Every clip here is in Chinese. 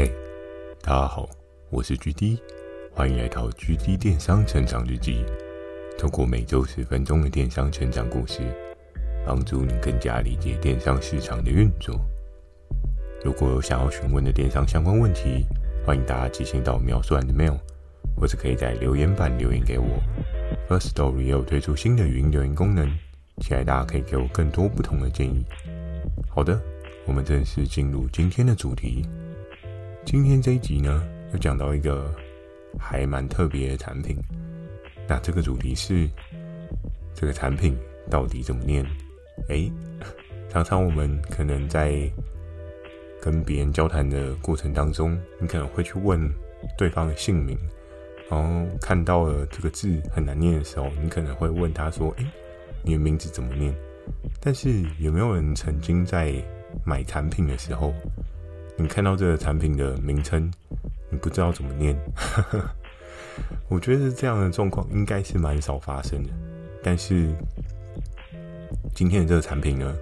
嘿大家好，我是 GD，欢迎来到 GD 电商成长日记。透过每周十分钟的电商成长故事，帮助你更加理解电商市场的运作。如果有想要询问的电商相关问题，欢迎大家寄信到描述栏的 mail，或者可以在留言板留言给我。Firstory 也有推出新的语音留言功能，期待大家可以给我更多不同的建议。好的，我们正式进入今天的主题。今天这一集呢，要讲到一个还蛮特别的产品。那这个主题是这个产品到底怎么念？诶，常常我们可能在跟别人交谈的过程当中，你可能会去问对方的姓名，然后看到了这个字很难念的时候，你可能会问他说：“诶，你的名字怎么念？”但是有没有人曾经在买产品的时候，你看到这个产品的名称，你不知道怎么念，我觉得这样的状况应该是蛮少发生的。但是今天的这个产品呢，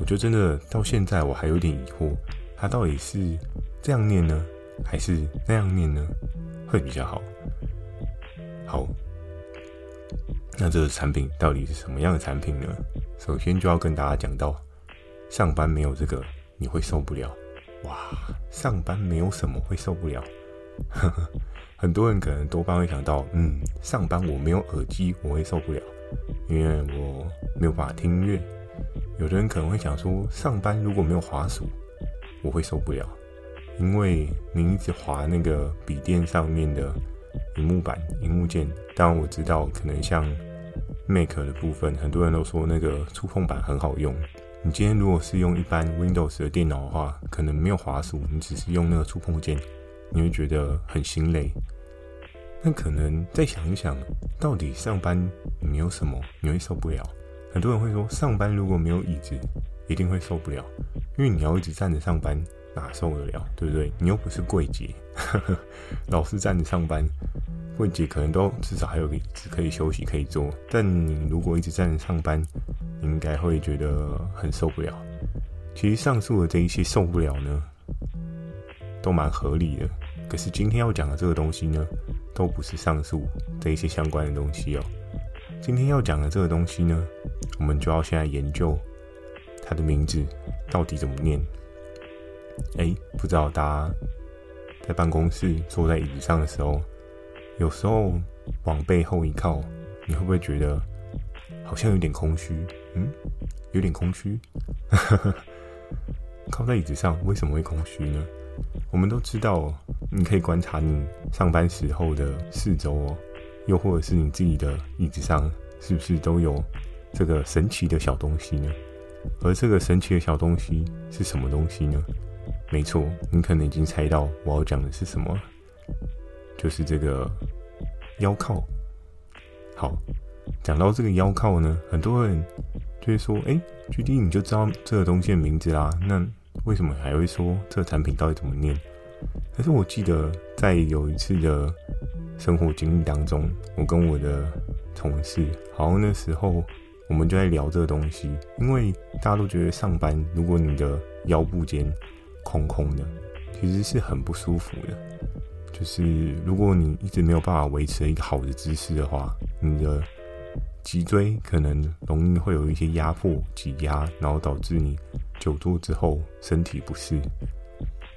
我觉得真的到现在我还有点疑惑，它到底是这样念呢，还是那样念呢，会比较好？好，那这个产品到底是什么样的产品呢？首先就要跟大家讲到，上班没有这个你会受不了。哇，上班没有什么会受不了。呵呵，很多人可能多半会想到，嗯，上班我没有耳机我会受不了，因为我没有办法听音乐。有的人可能会想说，上班如果没有滑鼠，我会受不了，因为你一直滑那个笔电上面的荧幕板、荧幕键。当然我知道，可能像 Mac 的部分，很多人都说那个触控板很好用。你今天如果是用一般 Windows 的电脑的话，可能没有滑鼠，你只是用那个触控键，你会觉得很心累。那可能再想一想，到底上班没有什么你会受不了？很多人会说，上班如果没有椅子，一定会受不了，因为你要一直站着上班，哪受得了？对不对？你又不是柜姐，老是站着上班。柜姐可能都至少还有个椅子可以休息可以坐，但你如果一直站着上班，你应该会觉得很受不了。其实上述的这一些受不了呢，都蛮合理的。可是今天要讲的这个东西呢，都不是上述这一些相关的东西哦。今天要讲的这个东西呢，我们就要先来研究它的名字到底怎么念。哎，不知道大家在办公室坐在椅子上的时候。有时候往背后一靠，你会不会觉得好像有点空虚？嗯，有点空虚。靠在椅子上为什么会空虚呢？我们都知道，你可以观察你上班时候的四周哦，又或者是你自己的椅子上是不是都有这个神奇的小东西呢？而这个神奇的小东西是什么东西呢？没错，你可能已经猜到我要讲的是什么。就是这个腰靠。好，讲到这个腰靠呢，很多人就会说：“哎，GD 你就知道这个东西的名字啦，那为什么还会说这个产品到底怎么念？”可是我记得在有一次的生活经历当中，我跟我的同事，好像那时候我们就在聊这个东西，因为大家都觉得上班如果你的腰部间空空的，其实是很不舒服的。就是如果你一直没有办法维持一个好的姿势的话，你的脊椎可能容易会有一些压迫、挤压，然后导致你久坐之后身体不适。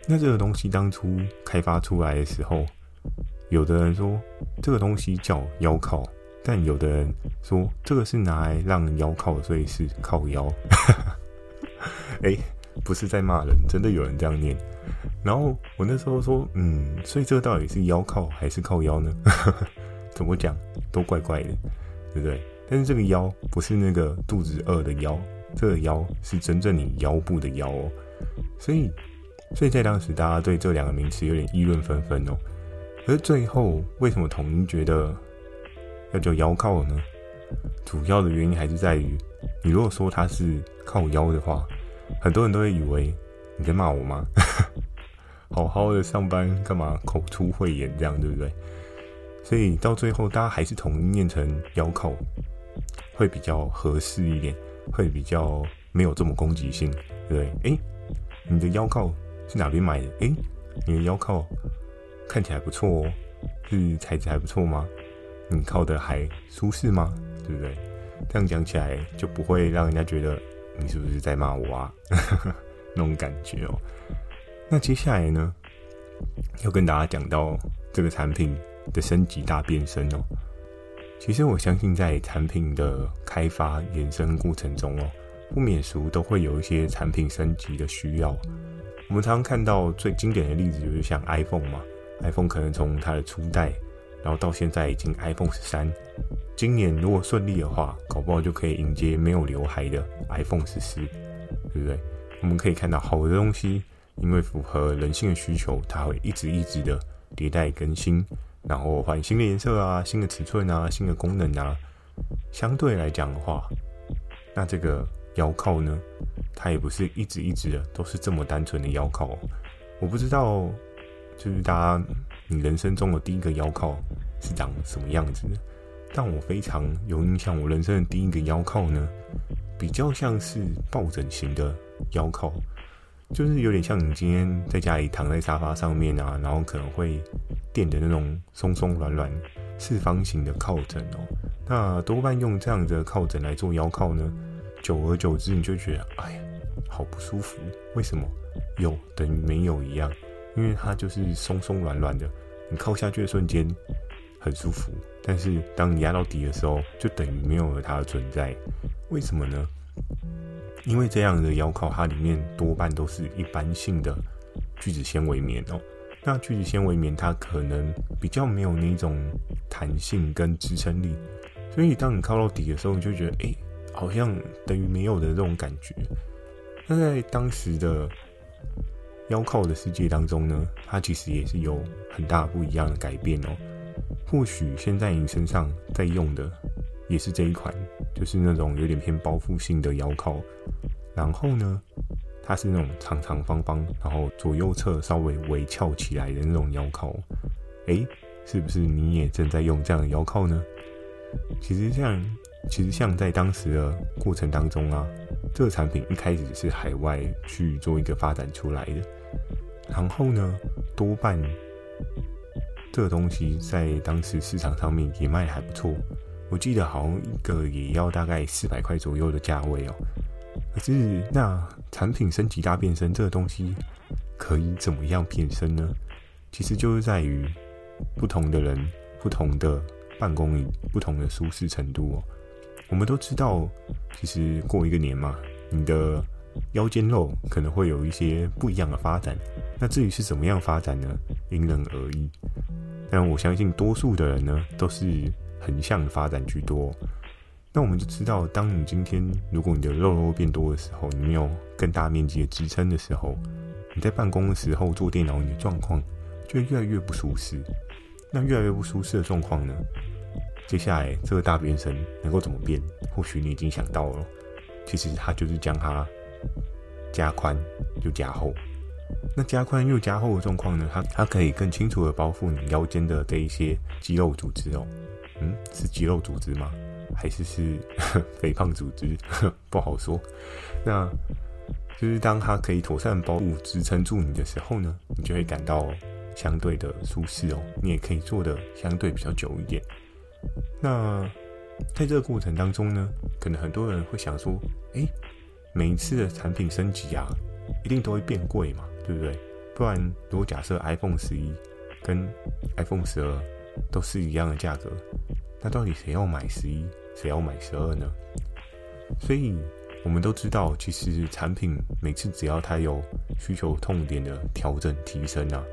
那这个东西当初开发出来的时候，有的人说这个东西叫腰靠，但有的人说这个是拿来让腰靠，所以是靠腰。哎，不是在骂人，真的有人这样念。然后我那时候说，嗯，所以这个到底是腰靠还是靠腰呢？怎么讲都怪怪的，对不对？但是这个腰不是那个肚子饿的腰，这个腰是真正你腰部的腰哦。所以，所以在当时大家对这两个名词有点议论纷纷哦。而最后为什么统一觉得要叫腰靠呢？主要的原因还是在于，你如果说它是靠腰的话，很多人都会以为你在骂我吗？好好的上班干嘛口出秽言这样对不对？所以到最后大家还是统一念成腰靠，会比较合适一点，会比较没有这么攻击性，对不对？诶，你的腰靠是哪边买的？诶，你的腰靠看起来不错哦，是材质还不错吗？你靠的还舒适吗？对不对？这样讲起来就不会让人家觉得你是不是在骂我啊？那种感觉哦。那接下来呢，要跟大家讲到这个产品的升级大变身哦。其实我相信，在产品的开发衍生过程中哦，不免俗都会有一些产品升级的需要。我们常常看到最经典的例子就是像 iPhone 嘛，iPhone 可能从它的初代，然后到现在已经 iPhone 十三，今年如果顺利的话，搞不好就可以迎接没有刘海的 iPhone 十四，对不对？我们可以看到好的东西。因为符合人性的需求，它会一直一直的迭代更新，然后换新的颜色啊、新的尺寸啊、新的功能啊。相对来讲的话，那这个腰靠呢，它也不是一直一直的都是这么单纯的腰靠。我不知道，就是大家你人生中的第一个腰靠是长什么样子的，但我非常有印象，我人生的第一个腰靠呢，比较像是抱枕型的腰靠。就是有点像你今天在家里躺在沙发上面啊，然后可能会垫的那种松松软软四方形的靠枕哦。那多半用这样的靠枕来做腰靠呢，久而久之你就觉得，哎呀，好不舒服。为什么？有等于没有一样，因为它就是松松软软的，你靠下去的瞬间很舒服，但是当你压到底的时候，就等于没有了它的存在。为什么呢？因为这样的腰靠，它里面多半都是一般性的聚酯纤维棉哦。那聚酯纤维棉它可能比较没有那种弹性跟支撑力，所以当你靠到底的时候，你就觉得哎，好像等于没有的这种感觉。那在当时的腰靠的世界当中呢，它其实也是有很大不一样的改变哦。或许现在你身上在用的。也是这一款，就是那种有点偏包覆性的腰靠，然后呢，它是那种长长方方，然后左右侧稍微微翘起来的那种腰靠。诶，是不是你也正在用这样的腰靠呢？其实像，其实像在当时的过程当中啊，这个产品一开始是海外去做一个发展出来的，然后呢，多半这个东西在当时市场上面也卖得还不错。我记得好像一个也要大概四百块左右的价位哦。可是那产品升级大变身这个东西可以怎么样变身呢？其实就是在于不同的人、不同的办公椅、不同的舒适程度哦。我们都知道，其实过一个年嘛，你的腰间肉可能会有一些不一样的发展。那至于是怎么样发展呢？因人而异。但我相信多数的人呢，都是。横向发展居多，那我们就知道，当你今天如果你的肉肉变多的时候，你没有更大面积的支撑的时候，你在办公的时候做电脑，你的状况就会越来越不舒适。那越来越不舒适的状况呢？接下来这个大变身能够怎么变？或许你已经想到了，其实它就是将它加宽又加厚。那加宽又加厚的状况呢？它它可以更清楚的包覆你腰间的这一些肌肉组织哦。嗯，是肌肉组织吗？还是是 肥胖组织？不好说。那就是当它可以妥善包覆支撑住你的时候呢，你就会感到相对的舒适哦。你也可以做的相对比较久一点。那在这个过程当中呢，可能很多人会想说：诶，每一次的产品升级啊，一定都会变贵嘛，对不对？不然，如果假设 iPhone 十一跟 iPhone 十二都是一样的价格。那到底谁要买十一，谁要买十二呢？所以我们都知道，其实产品每次只要它有需求痛点的调整提升啊，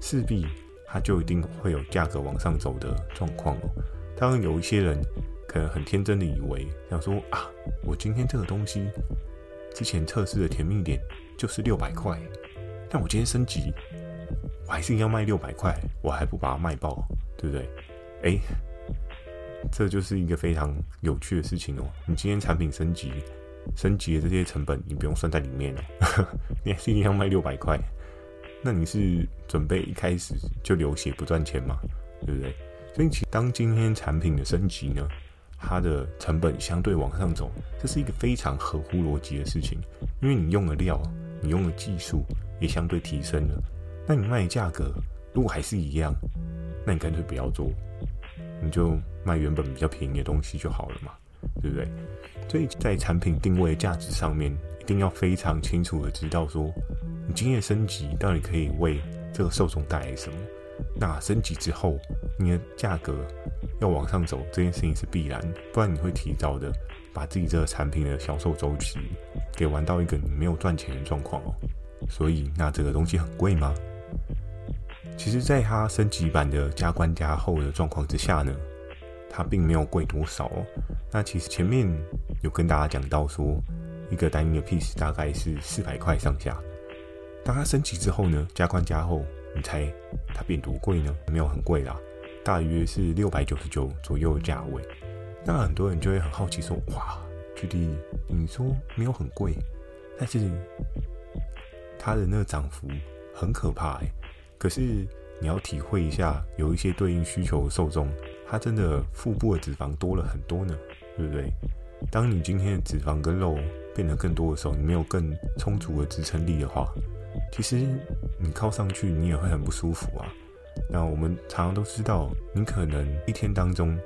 势必它就一定会有价格往上走的状况哦。当然，有一些人可能很天真的以为，想说啊，我今天这个东西之前测试的甜蜜点就是六百块，但我今天升级，我还是要卖六百块，我还不把它卖爆，对不对？诶。这就是一个非常有趣的事情哦。你今天产品升级，升级的这些成本你不用算在里面哦。你还是一样卖六百块，那你是准备一开始就流血不赚钱吗？对不对？所以，当今天产品的升级呢，它的成本相对往上走，这是一个非常合乎逻辑的事情。因为你用的料，你用的技术也相对提升了，那你卖的价格如果还是一样，那你干脆不要做，你就卖原本比较便宜的东西就好了嘛，对不对？所以在产品定位价值上面，一定要非常清楚的知道说，你今天的升级到底可以为这个受众带来什么。那升级之后，你的价格要往上走，这件事情是必然，不然你会提早的把自己这个产品的销售周期给玩到一个你没有赚钱的状况哦。所以，那这个东西很贵吗？其实，在它升级版的加宽加厚的状况之下呢，它并没有贵多少哦。那其实前面有跟大家讲到说，一个单一的 piece 大概是四百块上下。当它升级之后呢，加宽加厚。你猜它变多贵呢？没有很贵啦，大约是六百九十九左右的价位。那很多人就会很好奇说：“哇，具体你说没有很贵，但是它的那个涨幅很可怕哎。可是你要体会一下，有一些对应需求的受众，它真的腹部的脂肪多了很多呢，对不对？当你今天的脂肪跟肉变得更多的时候，你没有更充足的支撑力的话。其实你靠上去，你也会很不舒服啊。那我们常常都知道，你可能一天当中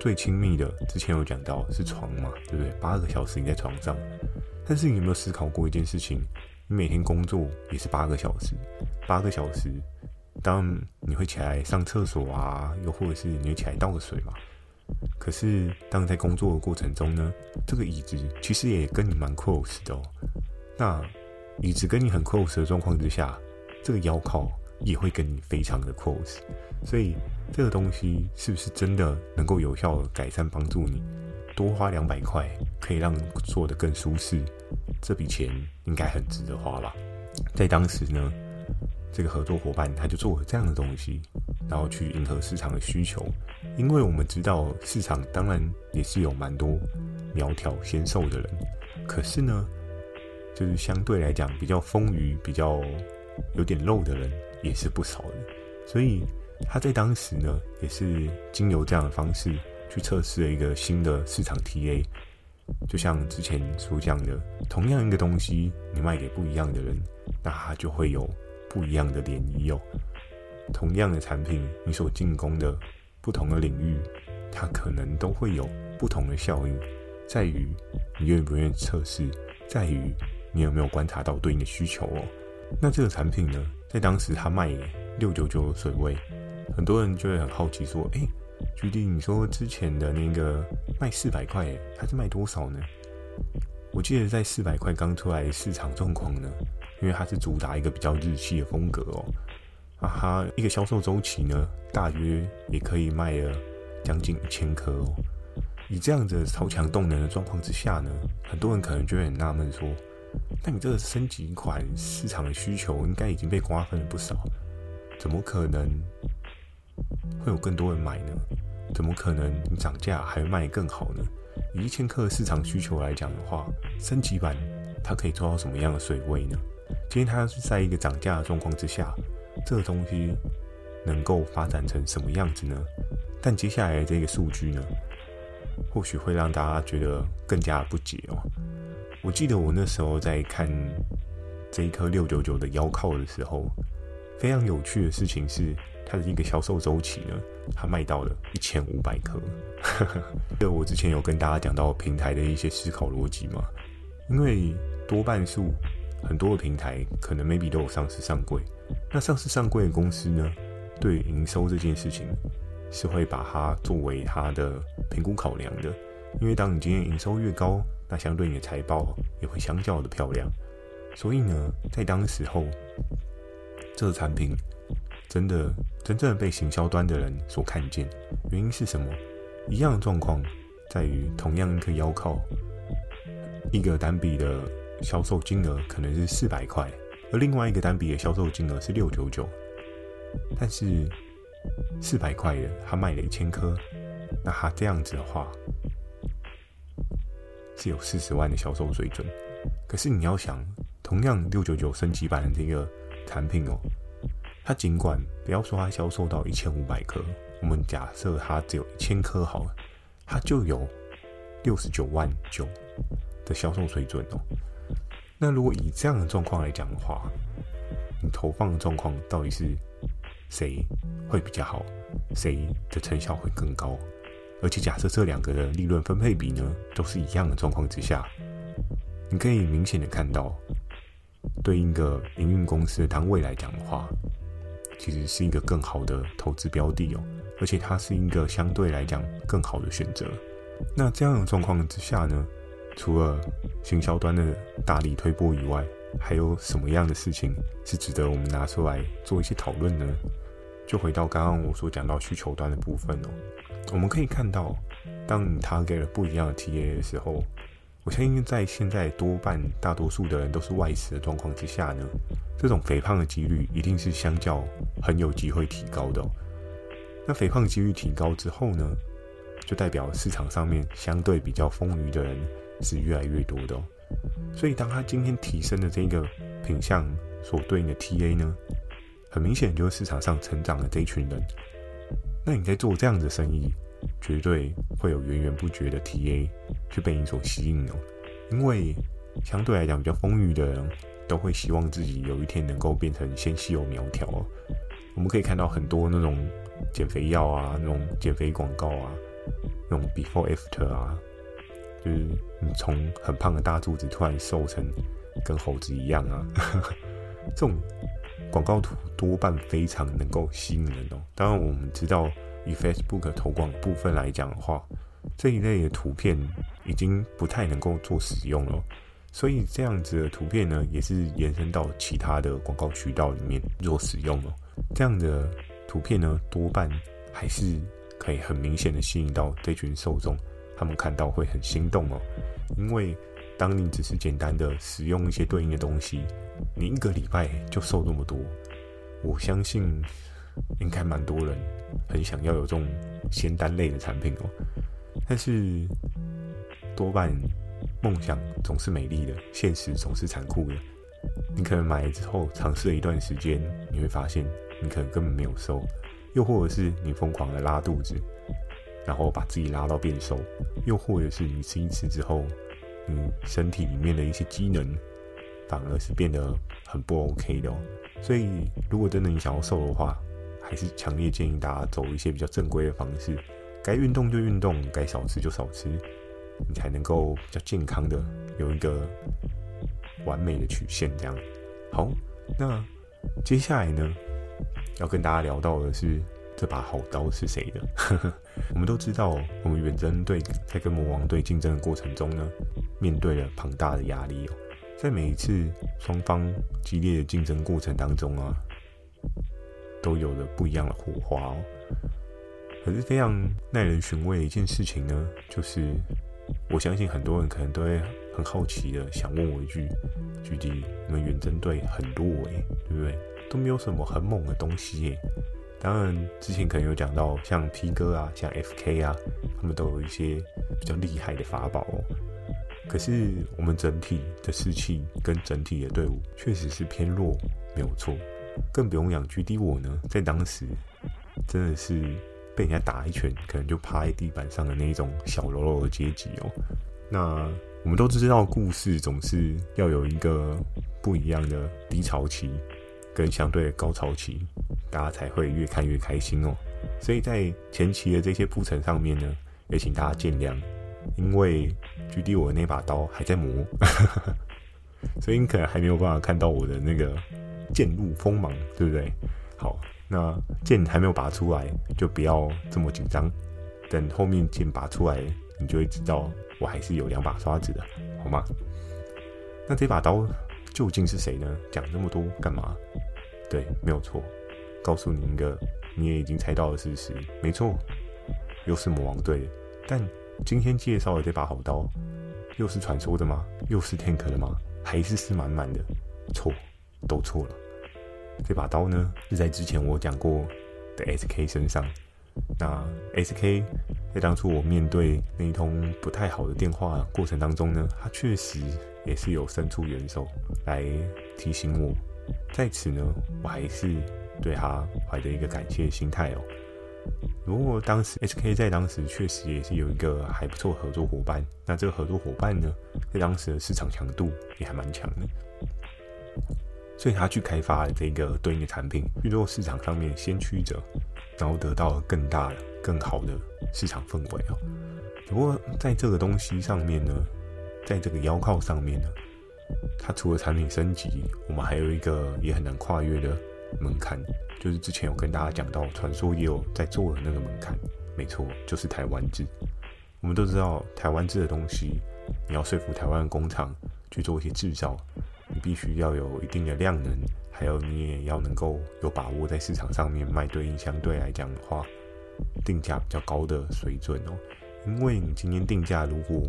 最亲密的，之前有讲到是床嘛，对不对？八个小时你在床上，但是你有没有思考过一件事情？你每天工作也是八个小时，八个小时，当你会起来上厕所啊，又或者是你起来倒个水嘛。可是当在工作的过程中呢，这个椅子其实也跟你蛮 close 的哦。那椅子跟你很 close 的状况之下，这个腰靠也会跟你非常的 close，所以这个东西是不是真的能够有效的改善帮助你？多花两百块可以让做得更舒适，这笔钱应该很值得花吧？在当时呢，这个合作伙伴他就做了这样的东西，然后去迎合市场的需求，因为我们知道市场当然也是有蛮多苗条纤瘦的人，可是呢。就是相对来讲比较丰腴、比较有点肉的人也是不少的，所以他在当时呢，也是经由这样的方式去测试了一个新的市场 TA。就像之前所讲的，同样一个东西，你卖给不一样的人，那他就会有不一样的涟漪哦。同样的产品，你所进攻的不同的领域，它可能都会有不同的效应，在于你愿不愿意测试，在于。你有没有观察到对应的需求哦？那这个产品呢，在当时它卖六九九水位，很多人就会很好奇说：“哎，GD，你说之前的那个卖四百块，它是卖多少呢？”我记得在四百块刚出来市场状况呢，因为它是主打一个比较日系的风格哦，啊哈，一个销售周期呢，大约也可以卖了将近一千颗哦。以这样子超强动能的状况之下呢，很多人可能就会很纳闷说。那你这个升级款市场的需求应该已经被瓜分了不少，怎么可能会有更多人买呢？怎么可能你涨价还会卖得更好呢？以一千颗市场需求来讲的话，升级版它可以做到什么样的水位呢？今天它是在一个涨价的状况之下，这个东西能够发展成什么样子呢？但接下来这个数据呢，或许会让大家觉得更加不解哦。我记得我那时候在看这一颗六九九的腰靠的时候，非常有趣的事情是，它的一个销售周期呢，它卖到了一千五百颗。这我之前有跟大家讲到平台的一些思考逻辑嘛，因为多半数很多的平台可能 maybe 都有上市上柜，那上市上柜的公司呢，对营收这件事情是会把它作为它的评估考量的，因为当你今天营收越高。那相对你的财报也会相较的漂亮，所以呢，在当时候，这个产品真的真正被行销端的人所看见，原因是什么？一样的状况在于同样一颗腰靠，一个单笔的销售金额可能是四百块，而另外一个单笔的销售金额是六九九，但是四百块的他卖了一千颗，那他这样子的话。是有四十万的销售水准，可是你要想，同样六九九升级版的这个产品哦，它尽管不要说它销售到一千五百颗，我们假设它只有一千颗好了，它就有六十九万九的销售水准哦。那如果以这样的状况来讲的话，你投放的状况到底是谁会比较好，谁的成效会更高。而且假设这两个的利润分配比呢都是一样的状况之下，你可以明显的看到，对应一个营运公司的单位来讲的话，其实是一个更好的投资标的哦，而且它是一个相对来讲更好的选择。那这样的状况之下呢，除了行销端的大力推波以外，还有什么样的事情是值得我们拿出来做一些讨论呢？就回到刚刚我所讲到需求端的部分哦，我们可以看到，当你 target 了不一样的 TA 的时候，我相信在现在多半大多数的人都是外食的状况之下呢，这种肥胖的几率一定是相较很有机会提高的。那肥胖几率提高之后呢，就代表市场上面相对比较丰腴的人是越来越多的。所以当他今天提升的这个品相所对应的 TA 呢，很明显就是市场上成长的这一群人。那你在做这样的生意，绝对会有源源不绝的 TA 去被你所吸引哦。因为相对来讲比较丰腴的人，都会希望自己有一天能够变成纤细又苗条哦。我们可以看到很多那种减肥药啊，那种减肥广告啊。那种 before after 啊，就是你从很胖的大肚子突然瘦成跟猴子一样啊，这种广告图多半非常能够吸引人哦。当然，我们知道以 Facebook 投广部分来讲的话，这一类的图片已经不太能够做使用了，所以这样子的图片呢，也是延伸到其他的广告渠道里面做使用了。这样的图片呢，多半还是。可以很明显的吸引到这群受众，他们看到会很心动哦。因为当你只是简单的使用一些对应的东西，你一个礼拜就瘦这么多，我相信应该蛮多人很想要有这种仙丹类的产品哦。但是多半梦想总是美丽的，现实总是残酷的。你可能买了之后尝试了一段时间，你会发现你可能根本没有瘦。又或者是你疯狂的拉肚子，然后把自己拉到变瘦；又或者是你吃一次之后，你身体里面的一些机能反而是变得很不 OK 的哦。所以，如果真的你想要瘦的话，还是强烈建议大家走一些比较正规的方式，该运动就运动，该少吃就少吃，你才能够比较健康的有一个完美的曲线。这样，好，那接下来呢？要跟大家聊到的是这把好刀是谁的？我们都知道，我们远征队在跟魔王队竞争的过程中呢，面对了庞大的压力哦。在每一次双方激烈的竞争过程当中啊，都有了不一样的火花哦。可是非常耐人寻味的一件事情呢，就是我相信很多人可能都会很好奇的想问我一句：具体你们远征队很弱诶，对不对？都没有什么很猛的东西耶。当然，之前可能有讲到像 T 哥啊，像 FK 啊，他们都有一些比较厉害的法宝哦。可是我们整体的士气跟整体的队伍确实是偏弱，没有错。更不用讲 GD 我呢，在当时真的是被人家打一拳，可能就趴在地板上的那一种小喽啰的阶级哦。那我们都知道，故事总是要有一个不一样的低潮期。跟相对的高潮期，大家才会越看越开心哦。所以在前期的这些铺陈上面呢，也请大家见谅，因为距离我那把刀还在磨，所以你可能还没有办法看到我的那个剑入锋芒，对不对？好，那剑还没有拔出来，就不要这么紧张。等后面剑拔出来，你就会知道我还是有两把刷子的，好吗？那这把刀。究竟是谁呢？讲这么多干嘛？对，没有错。告诉你一个你也已经猜到的事实，没错，又是魔王队。但今天介绍的这把好刀，又是传说的吗？又是 Tank 的吗？还是是满满的？错，都错了。这把刀呢，是在之前我讲过的 SK 身上。那 SK 在当初我面对那一通不太好的电话过程当中呢，他确实。也是有伸出援手来提醒我，在此呢，我还是对他怀着一个感谢的心态哦。如果当时 SK 在当时确实也是有一个还不错合作伙伴，那这个合作伙伴呢，在当时的市场强度也还蛮强的。所以他去开发了这个对应的产品，去做市场上面先驱者，然后得到更大的、更好的市场氛围哦。不过在这个东西上面呢，在这个腰靠上面呢，它除了产品升级，我们还有一个也很难跨越的门槛，就是之前有跟大家讲到，传说也有在做的那个门槛，没错，就是台湾制。我们都知道，台湾制的东西，你要说服台湾工厂去做一些制造。你必须要有一定的量能，还有你也要能够有把握在市场上面卖对应相对来讲的话，定价比较高的水准哦。因为你今天定价如果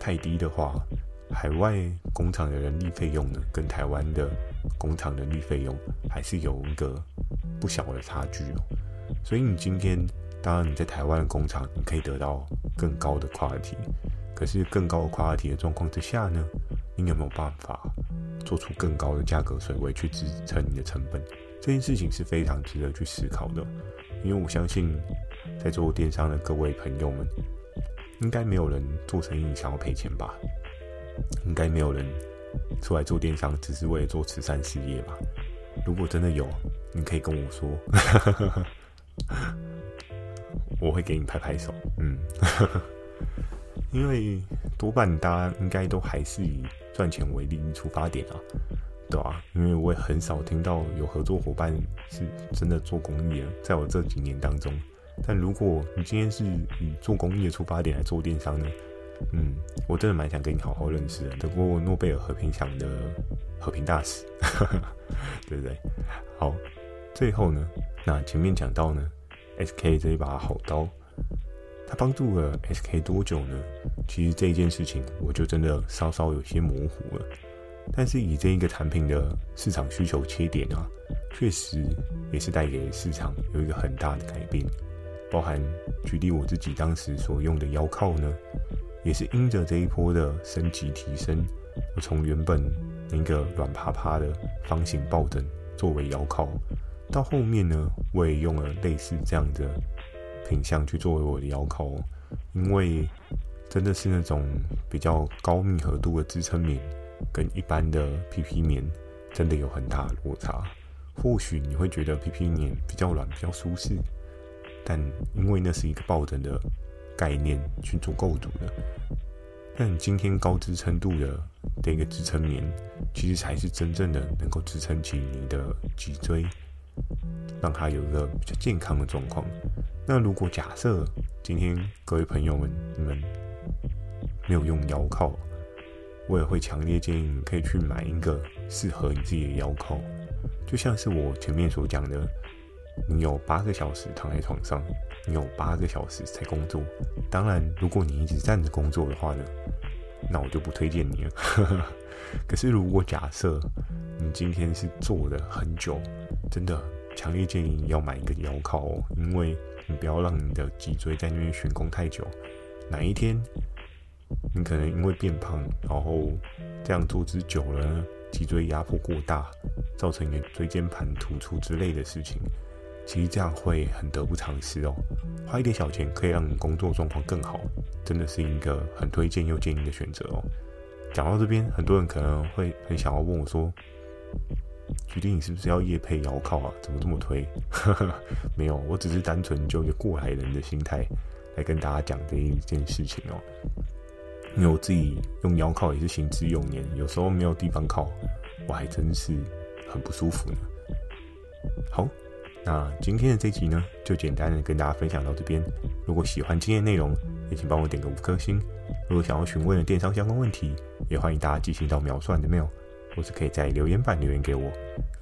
太低的话，海外工厂的人力费用呢，跟台湾的工厂人力费用还是有一个不小的差距哦。所以你今天，当然你在台湾的工厂，你可以得到更高的跨提可是更高的跨提的状况之下呢，你有没有办法？做出更高的价格水位去支撑你的成本，这件事情是非常值得去思考的。因为我相信，在做电商的各位朋友们，应该没有人做生意想要赔钱吧？应该没有人出来做电商只是为了做慈善事业吧？如果真的有，你可以跟我说，我会给你拍拍手。嗯，因为多半大家应该都还是以。赚钱为利益出发点啊，对啊，因为我也很少听到有合作伙伴是真的做公益的，在我这几年当中。但如果你今天是以做公益的出发点来做电商呢，嗯，我真的蛮想跟你好好认识的，得过诺贝尔和平奖的和平大使，对不对？好，最后呢，那前面讲到呢，SK 这一把好刀。它帮助了 SK 多久呢？其实这一件事情我就真的稍稍有些模糊了。但是以这一个产品的市场需求切点啊，确实也是带给市场有一个很大的改变。包含举例我自己当时所用的腰靠呢，也是因着这一波的升级提升，我从原本那个软趴趴的方形抱枕作为腰靠，到后面呢，我也用了类似这样的。品相去作为我的腰靠，因为真的是那种比较高密合度的支撑棉，跟一般的 PP 棉真的有很大的落差。或许你会觉得 PP 棉比较软、比较舒适，但因为那是一个抱枕的概念去做构筑的，但今天高支撑度的这个支撑棉，其实才是真正的能够支撑起你的脊椎，让它有一个比较健康的状况。那如果假设今天各位朋友们你们没有用腰靠，我也会强烈建议你可以去买一个适合你自己的腰靠。就像是我前面所讲的，你有八个小时躺在床上，你有八个小时在工作。当然，如果你一直站着工作的话呢，那我就不推荐你了。可是如果假设你今天是坐了很久，真的强烈建议你要买一个腰靠哦，因为。你不要让你的脊椎在那边悬空太久，哪一天你可能因为变胖，然后这样坐姿久了，脊椎压迫过大，造成你的椎间盘突出之类的事情，其实这样会很得不偿失哦。花一点小钱可以让你工作状况更好，真的是一个很推荐又建议的选择哦。讲到这边，很多人可能会很想要问我说。决定你是不是要夜配腰靠啊？怎么这么推？没有，我只是单纯就一个过来人的心态来跟大家讲这一件事情哦。因为我自己用腰靠也是行之有年，有时候没有地方靠，我还真是很不舒服呢。好，那今天的这集呢，就简单的跟大家分享到这边。如果喜欢今天内容，也请帮我点个五颗星。如果想要询问的电商相关问题，也欢迎大家寄信到秒算的 mail。或是可以在留言板留言给我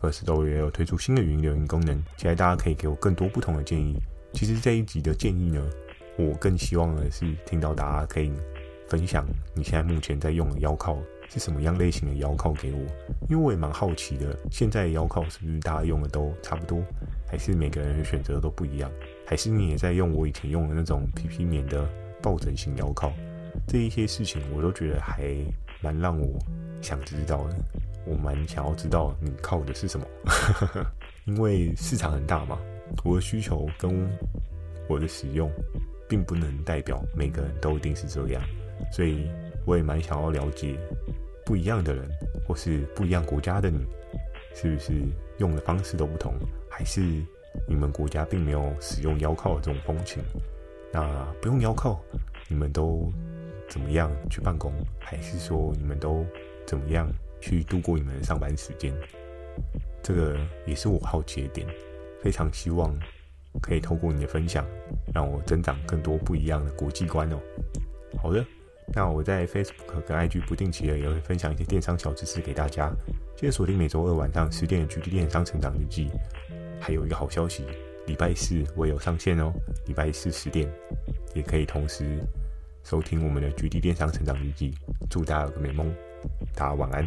而石头也有推出新的语音留言功能，期待大家可以给我更多不同的建议。其实这一集的建议呢，我更希望的是听到大家可以分享你现在目前在用的腰靠是什么样类型的腰靠给我，因为我也蛮好奇的，现在的腰靠是不是大家用的都差不多，还是每个人的选择都不一样，还是你也在用我以前用的那种 PP 棉的抱枕型腰靠？这一些事情我都觉得还蛮让我想知道的。我蛮想要知道你靠的是什么，因为市场很大嘛，我的需求跟我的使用，并不能代表每个人都一定是这样，所以我也蛮想要了解不一样的人，或是不一样国家的你，是不是用的方式都不同？还是你们国家并没有使用腰靠的这种风情？那不用腰靠，你们都怎么样去办公？还是说你们都怎么样去度过你们的上班时间？这个也是我好奇的点，非常希望可以透过你的分享，让我增长更多不一样的国际观哦。好的，那我在 Facebook 跟 IG 不定期的也会分享一些电商小知识给大家，记得锁定每周二晚上十点的 GD 电商成长日记。还有一个好消息，礼拜四我也有上线哦，礼拜四十点也可以同时收听我们的 GD 电商成长日记。祝大家有个美梦，大家晚安。